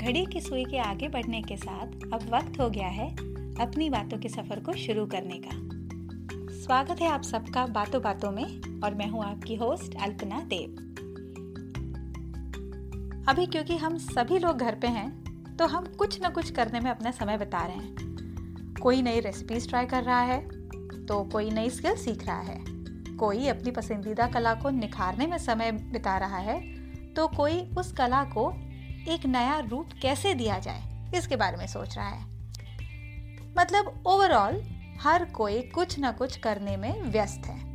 घड़ी की सुई के आगे बढ़ने के साथ अब वक्त हो गया है अपनी बातों के सफ़र को शुरू करने का। स्वागत है आप सबका बातों बातों में और मैं हूँ आपकी होस्ट अल्पना देव। अभी क्योंकि हम सभी लोग घर पे हैं तो हम कुछ न कुछ करने में अपना समय बिता रहे हैं। कोई नई रेसिपीज़ ट्राई कर रहा है तो कोई नई स्किल सीख रहा है। कोई अपनी पसंदीदा कला को निखारने में समय बिता रहा है तो कोई उस कला को एक नया रूप कैसे दिया जाए? इसके बारे में सोच रहा है। मतलब ओवरऑल हर कोई कुछ ना कुछ करने में व्यस्त है।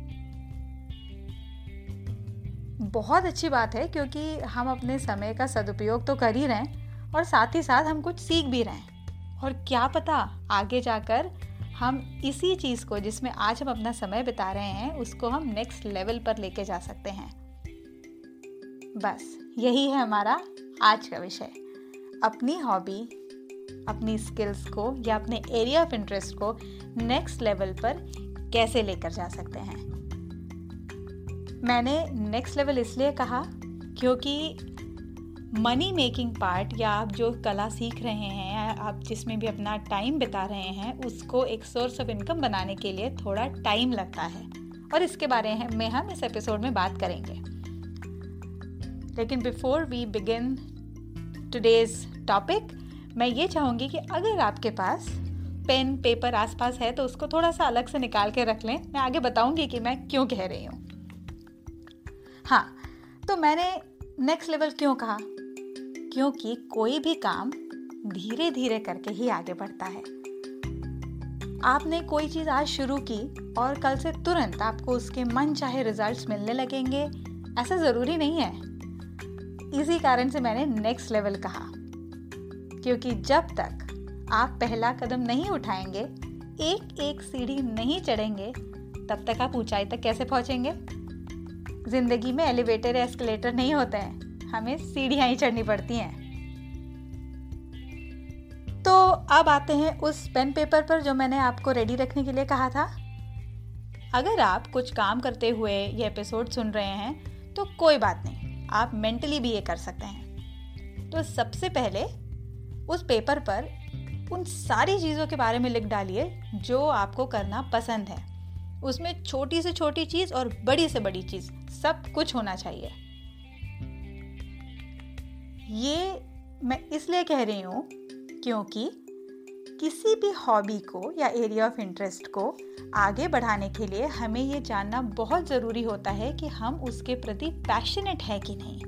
बहुत अच्छी बात है, क्योंकि हम अपने समय का सदुपयोग तो कर ही रहे हैं, और साथ ही साथ हम कुछ सीख भी रहे हैं। और क्या पता, आगे जाकर हम इसी चीज़ को जिसमें आज हम अपना समय बिता रहे हैं, उसको हम नेक्स्ट लेवल पर लेके जा सकते हैं। बस, यही है हमारा आज का विषय अपनी हॉबी अपनी स्किल्स को या अपने एरिया ऑफ़ इंटरेस्ट को नेक्स्ट लेवल पर कैसे लेकर जा सकते हैं? मैंने नेक्स्ट लेवल इसलिए कहा क्योंकि मनी मेकिंग पार्ट या आप जो कला सीख रहे हैं या आप जिसमें भी अपना टाइम बिता रहे हैं, उसको एक सोर्स ऑफ़ इनकम बनाने के लिए थोड़ा टाइम लगता है। और इसके बारे में हम इस एपिसोड में बात करेंगे। लेकिन before we begin today's topic मैं ये चाहूँगी कि अगर आपके पास पेन पेपर आसपास है तो उसको थोड़ा सा अलग से निकाल के रख लें। मैं आगे बताऊँगी कि मैं क्यों कह रही हूँ। हाँ तो मैंने नेक्स्ट लेवल क्यों कहा? क्योंकि कोई भी काम धीरे धीरे करके ही आगे बढ़ता है। आपने कोई चीज़ आज शुरू की और कल से तुरंत आपको उसके मन चाहे रिजल्ट्स मिलने लगेंगे, ऐसा ज़रूरी नहीं है। इसी कारण से मैंने नेक्स्ट लेवल कहा। क्योंकि जब तक आप पहला कदम नहीं उठाएँगे एक एक सीढ़ी नहीं चढ़ेंगे, तब तक आप ऊंचाई तक कैसे पहुँचेंगे? ज़िंदगी में एलिवेटर या एस्केलेटर नहीं होते हैं। हमें सीढ़ियाँ ही चढ़नी पड़ती हैं। तो अब आते हैं उस पेन पेपर पर जो मैंने आपको रेडी रखने के लिए कहा था। अगर आप कुछ काम करते हुए ये एपिसोड सुन रहे हैं तो कोई बात नहीं। आप मेंटली भी ये कर सकते हैं। तो सबसे पहले उस पेपर पर उन सारी चीज़ों के बारे में लिख डालिए जो आपको करना पसंद है। उसमें छोटी से छोटी चीज़ और बड़ी से बड़ी चीज़, सब कुछ होना चाहिए। ये मैं इसलिए कह रही हूँ क्योंकि किसी भी हॉबी को या एरिया ऑफ़ इंटरेस्ट को आगे बढ़ाने के लिए हमें ये जानना बहुत ज़रूरी होता है कि हम उसके प्रति पैशनेट है कि नहीं।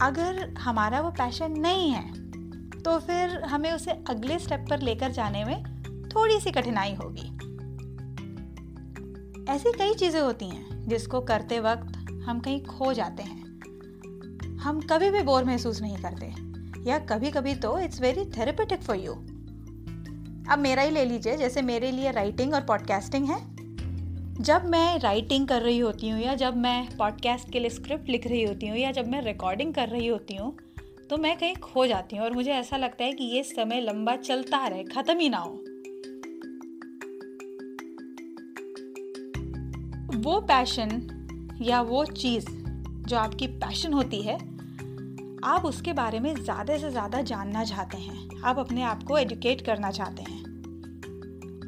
अगर हमारा वो पैशन नहीं है तो फिर हमें उसे अगले स्टेप पर लेकर जाने में थोड़ी सी कठिनाई होगी। ऐसी कई चीज़ें होती हैं जिसको करते वक्त हम कहीं खो जाते हैं। हम कभी भी बोर महसूस नहीं करते, या कभी कभी तो it's very therapeutic for you अब मेरा ही ले लीजिए, जैसे मेरे लिए राइटिंग और पॉडकास्टिंग है। जब मैं राइटिंग कर रही होती हूँ या जब मैं पॉडकास्ट के लिए स्क्रिप्ट लिख रही होती हूँ या जब मैं रिकॉर्डिंग कर रही होती हूँ तो मैं कहीं खो जाती हूँ और मुझे ऐसा लगता है कि ये समय लंबा चलता रहे, ख़त्म ही ना हो। वो पैशन या वो चीज़ जो आपकी पैशन होती है, आप उसके बारे में ज़्यादा से ज़्यादा जानना चाहते हैं। आप अपने आप को एजुकेट करना चाहते हैं।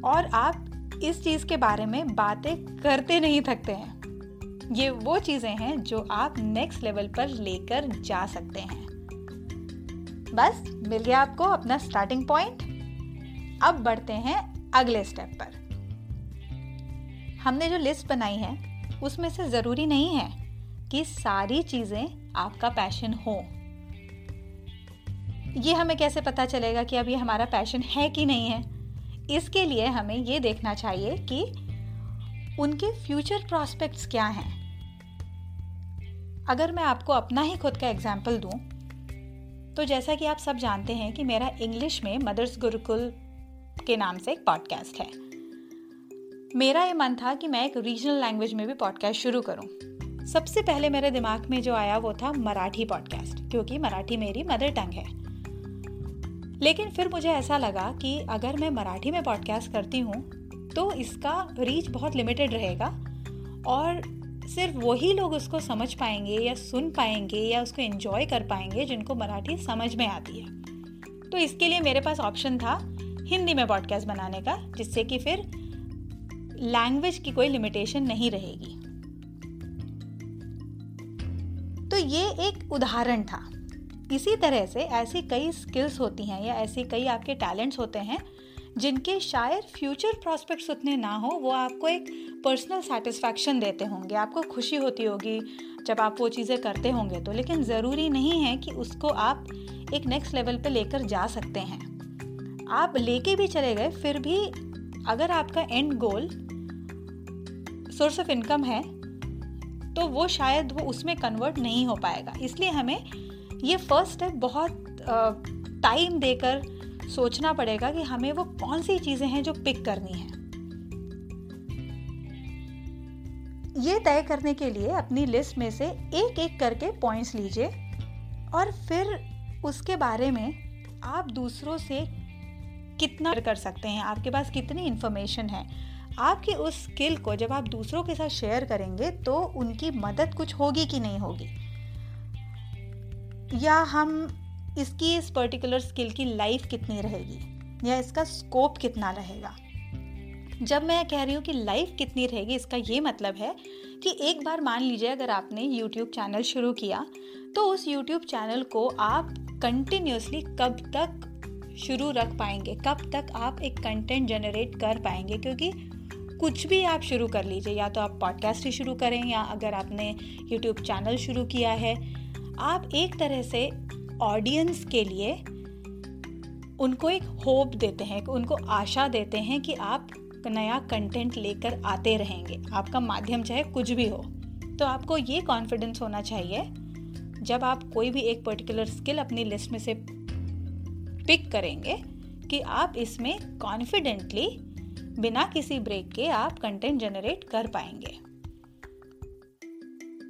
और आप इस चीज़ के बारे में बातें करते नहीं थकते हैं। ये वो चीज़ें हैं जो आप नेक्स्ट लेवल पर लेकर जा सकते हैं। बस, मिल गया आपको अपना स्टार्टिंग पॉइंट अब बढ़ते हैं अगले स्टेप पर। हमने जो लिस्ट बनाई है, उसमें से ज़रूरी नहीं है कि सारी चीज़ें आपका पैशन हो। ये हमें कैसे पता चलेगा कि अब ये हमारा पैशन है कि नहीं है? इसके लिए हमें ये देखना चाहिए कि उनके फ्यूचर प्रॉस्पेक्ट्स क्या हैं। अगर मैं आपको अपना ही खुद का एग्ज़ाम्पल दूँ तो जैसा कि आप सब जानते हैं कि मेरा इंग्लिश में मदर्स गुरुकुल के नाम से एक पॉडकास्ट है। मेरा ये मन था कि मैं एक रीजनल लैंग्वेज में भी पॉडकास्ट शुरू करूँ। सबसे पहले मेरे दिमाग में जो आया वो था मराठी पॉडकास्ट क्योंकि मराठी मेरी मदर टंग है। लेकिन फिर मुझे ऐसा लगा कि अगर मैं मराठी में पॉडकास्ट करती हूँ तो इसका रीच बहुत लिमिटेड रहेगा और सिर्फ़ वही लोग उसको समझ पाएँगे या सुन पाएँगे या उसको एंजॉय कर पाएँगे जिनको मराठी समझ में आती है। तो इसके लिए मेरे पास ऑप्शन था हिंदी में पॉडकास्ट बनाने का, जिससे कि फिर लैंग्वेज की कोई लिमिटेशन नहीं रहेगी। तो ये एक उदाहरण था। इसी तरह से ऐसी कई स्किल्स होती हैं या ऐसी कई आपके टैलेंट्स होते हैं, जिनके शायद फ्यूचर प्रॉस्पेक्ट्स उतने ना हो, वो आपको एक पर्सनल सेटिस्फैक्शन देते होंगे। आपको खुशी होती होगी जब आप वो चीज़ें करते होंगे तो। लेकिन ज़रूरी नहीं है कि उसको आप एक नेक्स्ट लेवल पे लेकर जा सकते हैं। आप लेके भी चले गए, फिर भी अगर आपका end goal source of income है तो वो शायद वो उसमें कन्वर्ट नहीं हो पाएगा। इसलिए हमें ये फ़र्स्ट स्टेप बहुत टाइम देकर सोचना पड़ेगा कि हमें वो कौन सी चीज़ें हैं जो पिक करनी है। ये तय करने के लिए अपनी लिस्ट में से एक एक करके पॉइंट्स लीजिए और फिर उसके बारे में आप दूसरों से कितना कर सकते हैं, आपके पास कितनी इन्फॉर्मेशन है। आपकी उस स्किल को जब आप दूसरों के साथ शेयर करेंगे तो उनकी मदद कुछ होगी कि नहीं होगी? या हम इसकी, इस पर्टिकुलर स्किल की लाइफ कितनी रहेगी? या इसका स्कोप कितना रहेगा? जब मैं कह रही हूँ कि लाइफ कितनी रहेगी, इसका ये मतलब है कि एक बार मान लीजिए अगर आपने यूट्यूब चैनल शुरू किया तो उस यूट्यूब चैनल को आप कंटिन्यूसली कब तक शुरू रख पाएँगे? कब तक आप एक कंटेंट जनरेट कर पाएँगे? क्योंकि कुछ भी आप शुरू कर लीजिए, या तो आप पॉडकास्ट ही शुरू करें, या अगर आपने यूट्यूब चैनल शुरू किया है आप एक तरह से ऑडियंस के लिए उनको एक होप देते हैं, उनको आशा देते हैं कि आप नया कंटेंट लेकर आते रहेंगे। आपका माध्यम चाहे कुछ भी हो। तो आपको ये कॉन्फिडेंस होना चाहिए, जब आप कोई भी एक पर्टिकुलर स्किल अपनी लिस्ट में से पिक करेंगे, कि आप इसमें कॉन्फिडेंटली बिना किसी ब्रेक के आप कंटेंट जनरेट कर पाएँगे।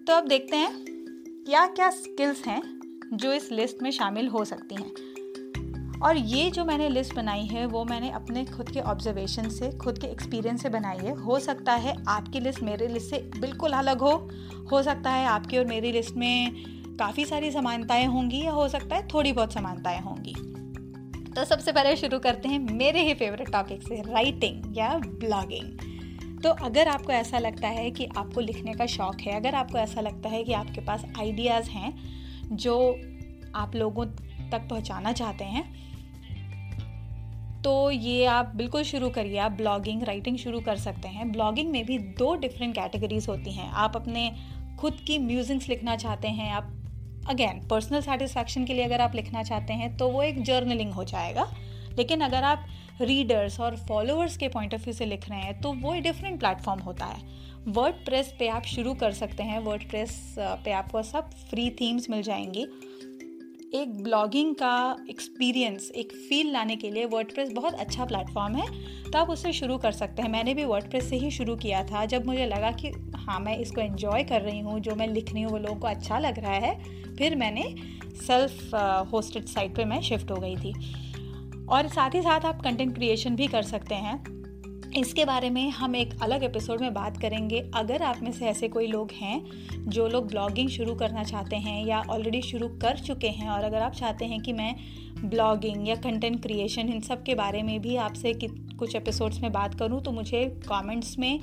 तो अब देखते हैं क्या क्या स्किल्स हैं जो इस लिस्ट में शामिल हो सकती हैं? और ये जो मैंने लिस्ट बनाई है, वो मैंने अपने खुद के ऑब्जर्वेशन से, खुद के एक्सपीरियंस से बनाई है। हो सकता है आपकी लिस्ट मेरे लिस्ट से बिल्कुल अलग हो। हो सकता है आपकी और मेरी लिस्ट में काफ़ी सारी समानताएँ होंगी या हो सकता है थोड़ी बहुत समानताएँ होंगी। तो सबसे पहले शुरू करते हैं मेरे ही फेवरेट टॉपिक से राइटिंग या ब्लॉगिंग तो अगर आपको ऐसा लगता है कि आपको लिखने का शौक़ है, अगर आपको ऐसा लगता है कि आपके पास आइडियाज़ हैं जो आप लोगों तक पहुंचाना चाहते हैं तो ये आप बिल्कुल शुरू करिए। आप ब्लॉगिंग राइटिंग शुरू कर सकते हैं। ब्लॉगिंग में भी दो डिफरेंट कैटेगरीज होती हैं। आप अपने खुद की म्यूजिक्स लिखना चाहते हैं। आप अगेन पर्सनल सेटिस्फैक्शन के लिए अगर आप लिखना चाहते हैं तो वो एक जर्नलिंग हो जाएगा। लेकिन अगर आप रीडर्स और फॉलोअर्स के पॉइंट ऑफ़ व्यू से लिख रहे हैं तो वो डिफरेंट प्लेटफॉर्म होता है। वर्ड प्रेस पे आप शुरू कर सकते हैं। वर्ड प्रेस पे आपको सब फ्री थीम्स मिल जाएँगी। एक ब्लॉगिंग का एक्सपीरियंस एक फील लाने के लिए वर्ड बहुत अच्छा प्लेटफॉर्म है। तो आप उससे शुरू कर सकते हैं। मैंने भी वर्ड से ही शुरू किया था। जब मुझे लगा कि हाँ मैं इसको एन्जॉय कर रही हूँ, जो मैं लिख रही हूँ, वो लोगों को अच्छा लग रहा है, फिर मैंने सेल्फ होस्टेड साइट पे मैं शिफ्ट हो गई थी। और साथ ही साथ आप कंटेंट क्रिएशन भी कर सकते हैं। इसके बारे में हम एक अलग एपिसोड में बात करेंगे। अगर आप में से ऐसे कोई लोग हैं जो लोग ब्लॉगिंग शुरू करना चाहते हैं या ऑलरेडी शुरू कर चुके हैं और अगर आप चाहते हैं कि मैं ब्लॉगिंग या कंटेंट क्रिएशन इन सब के बारे में भी आपसे कुछ एपिसोड्स में बात करूँ तो मुझे कमेंट्स में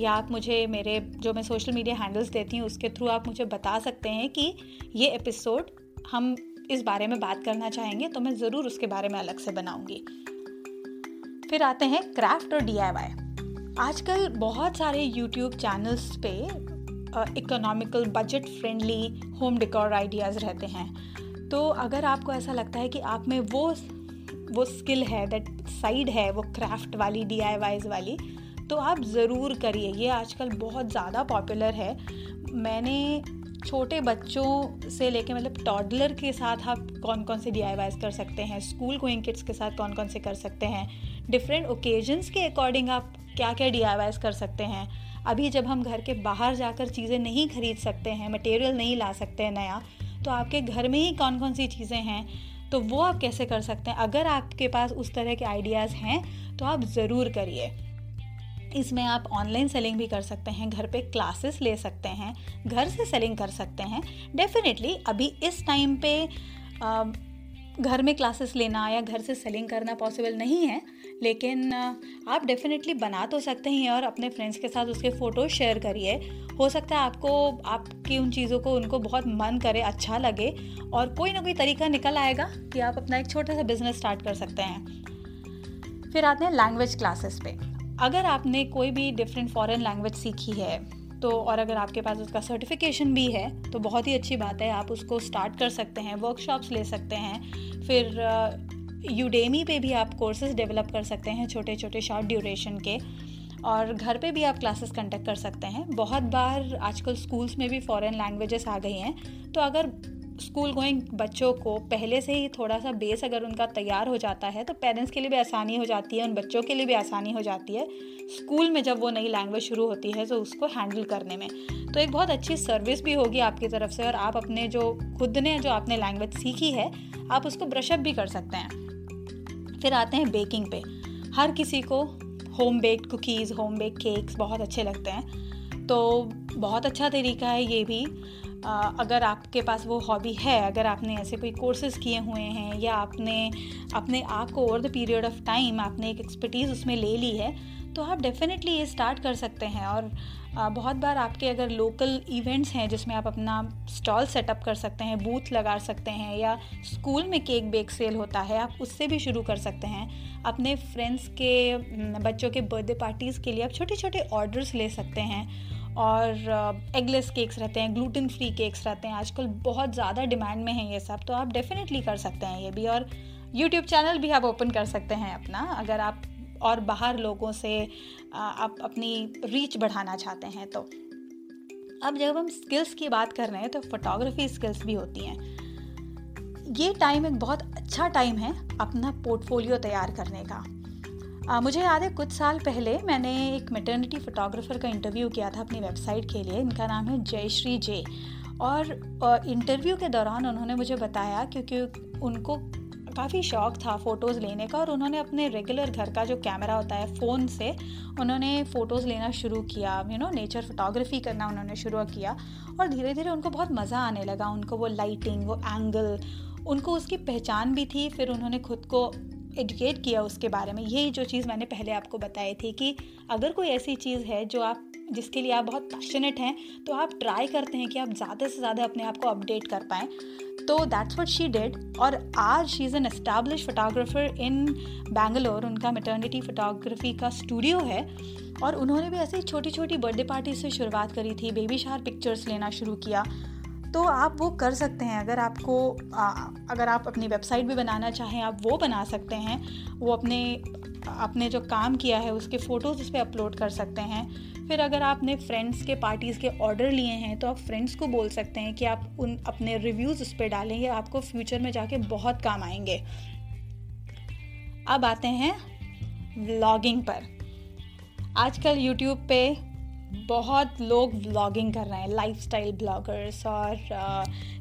या आप मुझे मेरे जो मैं सोशल मीडिया हैंडल्स देती हूँ, उसके थ्रू आप मुझे बता सकते हैं कि ये एपिसोड हम इस बारे में बात करना चाहेंगे तो मैं ज़रूर उसके बारे में अलग से बनाऊँगी। फिर आते हैं क्राफ्ट और डीआईवाई आजकल बहुत सारे यूट्यूब चैनल्स पे economical budget friendly home decor ideas रहते हैं। तो अगर आपको ऐसा लगता है कि आप में वो वो स्किल है दैट साइड है, वो क्राफ्ट वाली डी वाली तो आप ज़रूर करिए। ये आजकल बहुत ज़्यादा पॉपुलर है। मैंने छोटे बच्चों से लेके मतलब टॉडलर के साथ आप कौन कौन से डी कर सकते हैं? स्कूल गोइंग किड्स के साथ कौन कौन से कर सकते हैं? डिफरेंट ओकेजन्स के अकॉर्डिंग आप क्या क्या डी कर सकते हैं? अभी जब हम घर के बाहर जाकर चीज़ें नहीं खरीद सकते हैं मटेरियल नहीं ला सकते हैं नया तो आपके घर में ही कौन कौन सी चीज़ें हैं? तो वो आप कैसे कर सकते हैं? अगर आपके पास उस तरह के आइडियाज़ हैं तो आप ज़रूर करिए। इसमें आप ऑनलाइन सेलिंग भी कर सकते हैं, घर पे क्लासेस ले सकते हैं, घर से सेलिंग कर सकते हैं। डेफिनेटली अभी इस टाइम पे घर में क्लासेस लेना या घर से सेलिंग करना पॉसिबल नहीं है, लेकिन आप डेफिनेटली बना तो सकते हैं और अपने फ्रेंड्स के साथ उसके फ़ोटो शेयर करिए। हो सकता है आपको, आपकी उन चीज़ों को, उनको बहुत मन करे अच्छा लगे और कोई ना कोई तरीका निकल आएगा कि आप अपना एक छोटा सा बिज़नेस स्टार्ट कर सकते हैं। फिर आते हैं लैंग्वेज क्लासेस पे। अगर आपने कोई भी डिफरेंट फॉरेन लैंग्वेज सीखी है तो और अगर आपके पास उसका सर्टिफिकेशन भी है तो बहुत ही अच्छी बात है, आप उसको स्टार्ट कर सकते हैं वर्कशॉप्स ले सकते हैं, फिर यूडेमी पे भी आप कोर्सेज डेवलप कर सकते हैं छोटे छोटे शॉर्ट ड्यूरेशन के, और घर पे भी आप क्लासेस कंडक्ट कर सकते हैं। बहुत बार आजकल स्कूल्स में भी फॉरेन लैंग्वेजेस आ गई हैं तो अगर स्कूल गोइंग बच्चों को पहले से ही थोड़ा सा बेस अगर उनका तैयार हो जाता है तो पेरेंट्स के लिए भी आसानी हो जाती है, उन बच्चों के लिए भी आसानी हो जाती है। स्कूल में जब वो नई लैंग्वेज शुरू होती है तो उसको हैंडल करने में। तो एक बहुत अच्छी सर्विस भी होगी आपकी तरफ़ से, और आप अपने जो, खुद ने जो आपने लैंग्वेज सीखी है, आप उसको ब्रशअप भी कर सकते हैं। फिर आते हैं बेकिंग पे। हर किसी को home baked cookies home bake cakes बहुत अच्छे लगते हैं। तो बहुत अच्छा तरीका है ये भी। अगर आपके पास वो हॉबी है, अगर आपने ऐसे कोई कोर्सेज़ किए हुए हैं या आपने अपने आप को over the period of time आपने एक एक्सपर्टीज़ उसमें ले ली है तो आप डेफिनेटली ये स्टार्ट कर सकते हैं और बहुत बार आपके अगर लोकल इवेंट्स हैं जिसमें आप अपना स्टॉल सेटअप कर सकते हैं बूथ लगा सकते हैं या स्कूल में केक बेक सेल होता है, आप उससे भी शुरू कर सकते हैं। अपने फ्रेंड्स के बच्चों के बर्थडे पार्टीज़ के लिए आप छोटे छोटे ऑर्डर्स ले सकते हैं और एगलेस केक्स रहते हैं ग्लूटिन फ्री केक्स रहते हैं। आजकल बहुत ज़्यादा डिमांड में है ये सब तो आप डेफिनेटली कर सकते हैं ये भी। और यूट्यूब चैनल भी आप ओपन कर सकते हैं अपना, अगर आप और बाहर लोगों से आप अपनी रीच बढ़ाना चाहते हैं तो। अब जब हम स्किल्स की बात कर रहे हैं तो फोटोग्राफी स्किल्स भी होती हैं। ये टाइम एक बहुत अच्छा टाइम है अपना पोर्टफोलियो तैयार करने का। आ, मुझे याद है कुछ साल पहले मैंने एक मेटर्निटी फ़ोटोग्राफ़र का इंटरव्यू किया था अपनी वेबसाइट के लिए इनका नाम है जयश्री जे। और इंटरव्यू के दौरान उन्होंने मुझे बताया क्योंकि उनको काफ़ी शौक था फ़ोटोज़ लेने का और उन्होंने अपने रेगुलर घर का जो कैमरा होता है फ़ोन से उन्होंने फ़ोटोज़ लेना शुरू किया यू नो नेचर फोटोग्राफी करना उन्होंने शुरू किया और धीरे धीरे उनको बहुत मज़ा आने लगा उनको वो लाइटिंग वो एंगल उनको उसकी पहचान भी थी फिर उन्होंने खुद को एजुकेट किया उसके बारे में। यही जो चीज़ मैंने पहले आपको बताई थी कि अगर कोई ऐसी चीज़ है जो आप, जिसके लिए आप बहुत पैशनेट हैं तो आप ट्राई करते हैं कि आप ज़्यादा से ज़्यादा अपने आप को अपडेट कर पाएँ। तो दैट्स वट शी डिड और आज she is an establish photographer in Bangalore उनका मेटर्निटी फोटोग्राफी का स्टूडियो है और उन्होंने भी ऐसे छोटी छोटी बर्थडे पार्टी से शुरुआत करी थी। बेबी शार पिक्चर्स लेना शुरू किया। तो आप वो कर सकते हैं। अगर आपको आ, अगर आप अपनी वेबसाइट भी बनाना चाहें आप वो बना सकते हैं। वो अपने अपने जो काम किया है उसके फ़ोटोज़ उस पर अपलोड कर सकते हैं। फिर अगर आपने फ्रेंड्स के पार्टीज़ के ऑर्डर लिए हैं तो आप फ्रेंड्स को बोल सकते हैं कि आप उन अपने रिव्यूज़ उस पर डालें डालेंगे आपको फ्यूचर में जाके बहुत काम आएँगे। अब आते हैं व्लॉगिंग पर। आजकल यूट्यूब पे बहुत लोग व्लॉगिंग कर रहे हैं लाइफस्टाइल ब्लॉगर्स और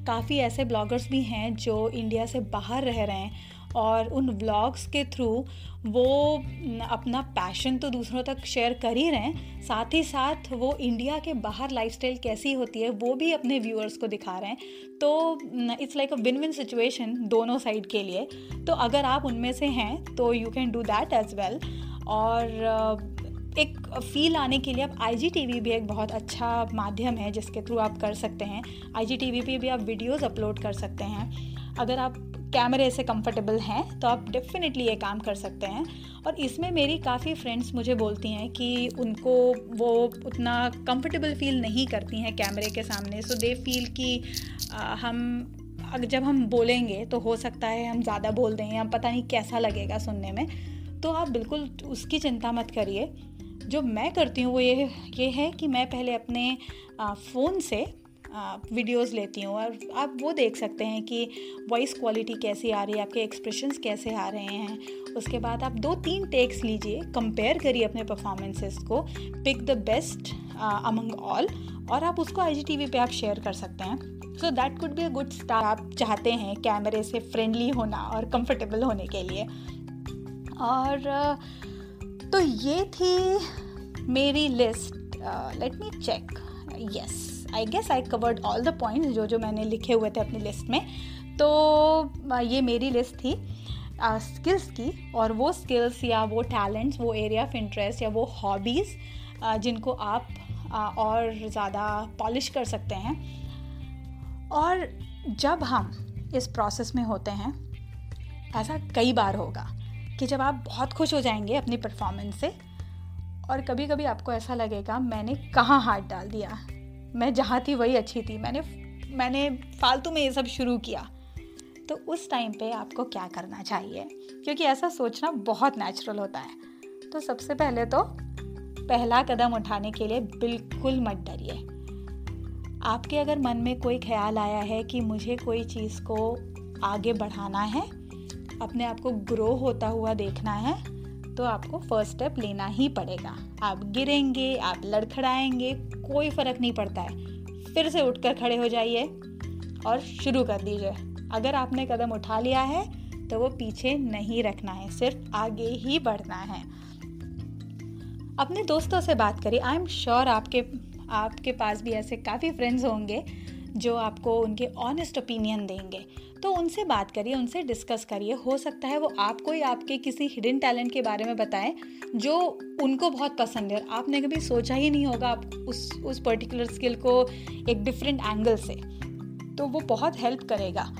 काफ़ी ऐसे ब्लॉगर्स भी हैं जो इंडिया से बाहर रह रहे हैं और उन व्लॉग्स के थ्रू वो अपना पैशन तो दूसरों तक शेयर कर ही रहे हैं। साथ ही साथ वो इंडिया के बाहर लाइफस्टाइल कैसी होती है, वो भी अपने व्यूअर्स को दिखा रहे हैं। तो it's like a win win situation दोनों साइड के लिए। तो अगर आप उनमें से हैं तो you can do that as well और एक फील आने के लिए आप आई जी टी वी भी एक बहुत अच्छा माध्यम है जिसके थ्रू आप कर सकते हैं। आई जी टी वी पे भी आप वीडियोज़ अपलोड कर सकते हैं। अगर आप कैमरे से कंफर्टेबल हैं तो आप डेफिनेटली ये काम कर सकते हैं। और इसमें मेरी काफ़ी फ्रेंड्स मुझे बोलती हैं कि उनको वो उतना कंफर्टेबल फील नहीं करती हैं कैमरे के सामने। सो दे फील कि हम जब हम बोलेंगे तो हो सकता है हम ज़्यादा बोल दें या पता नहीं कैसा लगेगा सुनने में। तो आप बिल्कुल उसकी चिंता मत करिए। जो मैं करती हूँ वो ये ये है कि मैं पहले अपने फ़ोन से वीडियोस लेती हूँ और आप वो देख सकते हैं कि वॉइस क्वालिटी कैसी आ रही है, आपके एक्सप्रेशंस कैसे आ रहे हैं। उसके बाद आप दो तीन टेक्स लीजिए कंपेयर करिए अपने परफॉर्मेंसेस को pick the best among all और आप उसको आई जी पे आप शेयर कर सकते हैं। So that could be a good star आप चाहते हैं कैमरे से फ्रेंडली होना और कंफर्टेबल होने के लिए। और तो ये थी मेरी list let me check yes I guess I covered all the points जो जो मैंने लिखे हुए थे अपनी लिस्ट में. तो uh, ये मेरी लिस्ट थी स्किल्स uh, की और वो स्किल्स या वो टैलेंट्स वो एरिया ऑफ़ इंटरेस्ट या वो हॉबीज़ uh, जिनको आप uh, और ज़्यादा पॉलिश कर सकते हैं. और जब हम इस प्रोसेस में होते हैं ऐसा कई बार होगा कि जब आप बहुत खुश हो जाएँगे अपनी परफॉर्मेंस से, और कभी कभी आपको ऐसा लगेगा, मैंने कहाँ हाथ डाल दिया? मैं जहाँ थी वही अच्छी थी। मैंने मैंने फालतू में ये सब शुरू किया। तो उस टाइम पे आपको क्या करना चाहिए? क्योंकि ऐसा सोचना बहुत नेचुरल होता है। तो सबसे पहले तो पहला कदम उठाने के लिए बिल्कुल मत डरिए। आपके अगर मन में कोई ख्याल आया है कि मुझे कोई चीज़ को आगे बढ़ाना है अपने आप को ग्रो होता हुआ देखना है तो आपको फ़र्स्ट स्टेप लेना ही पड़ेगा। आप गिरेंगे, आप लड़खड़ाएँगे, कोई फ़र्क नहीं पड़ता है। फिर से उठकर खड़े हो जाइए और शुरू कर दीजिए। अगर आपने कदम उठा लिया है तो वो पीछे नहीं रखना है, सिर्फ़ आगे ही बढ़ना है। अपने दोस्तों से बात करिए। आई एम श्योर आपके आपके पास भी ऐसे काफ़ी फ्रेंड्स होंगे जो आपको उनके ऑनेस्ट ओपिनियन देंगे। तो उनसे बात करिए, उनसे डिस्कस करिए। हो सकता है वो आपको ही आपके किसी हिडन टैलेंट के बारे में बताएँ, जो उनको बहुत पसंद है। और आपने कभी सोचा ही नहीं होगा आप उस उस पर्टिकुलर स्किल को एक डिफरेंट एंगल से। तो वो बहुत हेल्प करेगा।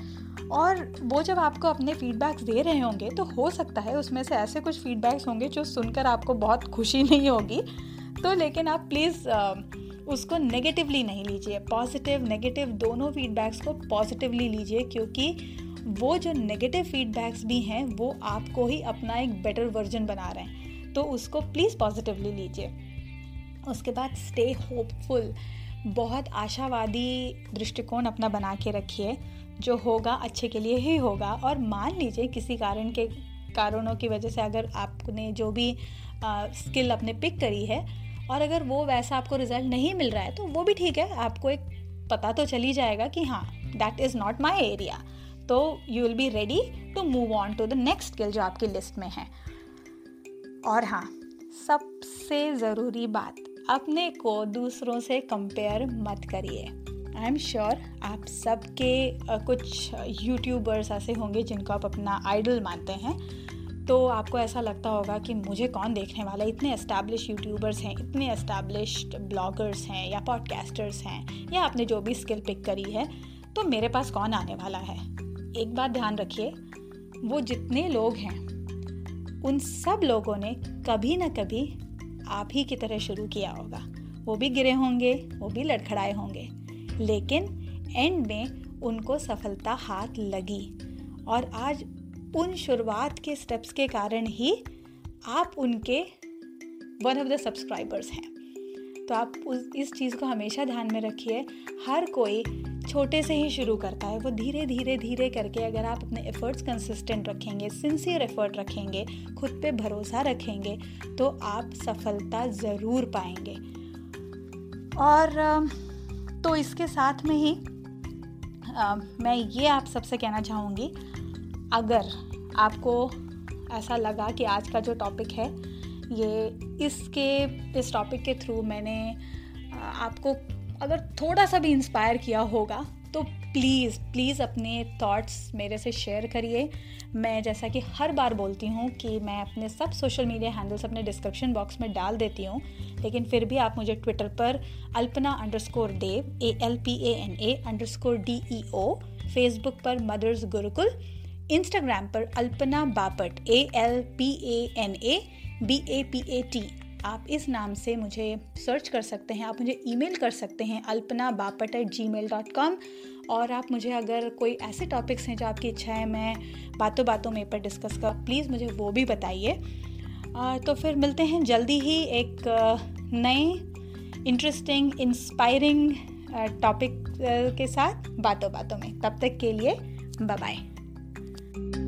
और वो जब आपको अपने फीडबैक्स दे रहे होंगे तो हो सकता है उसमें से ऐसे कुछ फीडबैक्स होंगे जो सुनकर आपको बहुत खुशी नहीं होगी। तो लेकिन आप प्लीज़ उसको नेगेटिवली नहीं लीजिए। पॉजिटिव नेगेटिव दोनों फीडबैक्स को पॉजिटिवली लीजिए, क्योंकि वो जो नेगेटिव फीडबैक्स भी हैं, वो आपको ही अपना एक बेटर वर्जन बना रहे हैं। तो उसको प्लीज़ पॉजिटिवली लीजिए। उसके बाद स्टे होपफुल बहुत आशावादी दृष्टिकोण अपना बना के रखिए, जो होगा अच्छे के लिए ही होगा। और मान लीजिए किसी कारण के कारणों की वजह से अगर आपने जो भी स्किल अपने पिक करी है और अगर वो वैसा आपको रिज़ल्ट नहीं मिल रहा है तो वो भी ठीक है। आपको एक पता तो चल जाएगा कि हाँ that is not my area तो you will be ready to move on to the next skill जो आपकी लिस्ट में है। और हाँ सबसे ज़रूरी बात, अपने को दूसरों से कंपेयर मत करिए। आई एम श्योर आप सबके कुछ यूट्यूबर्स ऐसे होंगे जिनको आप अपना आइडल मानते हैं। तो आपको ऐसा लगता होगा कि मुझे कौन देखने वाला इतने एस्टैब्लिश यूट्यूबर्स हैं, इतने एस्टैब्लिश्ड ब्लॉगर्स हैं या पॉडकास्टर्स हैं या आपने जो भी स्किल पिक करी है तो मेरे पास कौन आने वाला है? एक बात ध्यान रखिए, वो जितने लोग हैं, उन सब लोगों ने कभी ना कभी आप ही की तरह शुरू किया होगा। वो भी गिरे होंगे, वो भी लड़खड़ाए होंगे, लेकिन एंड में उनको सफलता हाथ लगी। और आज उन शुरुआत के स्टेप्स के कारण ही आप उनके वन ऑफ़ द सब्सक्राइबर्स हैं। तो आप उस इस चीज़ को हमेशा ध्यान में रखिए। हर कोई छोटे से ही शुरू करता है। वो धीरे धीरे धीरे करके अगर आप अपने एफर्ट्स कंसिस्टेंट रखेंगे सिंसियर एफर्ट रखेंगे खुद पे भरोसा रखेंगे तो आप सफलता ज़रूर पाएँगे। और तो इसके साथ में ही आ, मैं ये आप सबसे कहना चाहूँगी अगर आपको ऐसा लगा कि आज का जो टॉपिक है, ये इसके, इस टॉपिक के थ्रू मैंने आपको अगर थोड़ा सा भी इंस्पायर किया होगा तो प्लीज़ प्लीज़ अपने थॉट्स मेरे से शेयर करिए। मैं जैसा कि हर बार बोलती हूँ कि मैं अपने सब सोशल मीडिया हैंडल्स अपने डिस्क्रिप्शन बॉक्स में डाल देती हूँ, लेकिन फिर भी आप मुझे ट्विटर पर Alpana underscore Dev A L P A N A underscore D E O Facebook पर मदर्स गुरुकुल इंस्टाग्राम पर Alpana Bapat A L P A N A B A P A T आप इस नाम से मुझे सर्च कर सकते हैं, आप मुझे ईमेल कर सकते हैं Alpana Bapat at Gmail dot com और आप मुझे अगर कोई ऐसे टॉपिक्स हैं जो आपकी इच्छा है, मैं बातों बातों में पर डिस्कस कर प्लीज़ मुझे वो भी बताइए। तो फिर मिलते हैं जल्दी ही एक नए इंटरेस्टिंग इंस्पायरिंग टॉपिक के साथ बातों बातों में। तब तक के लिए बाय thank you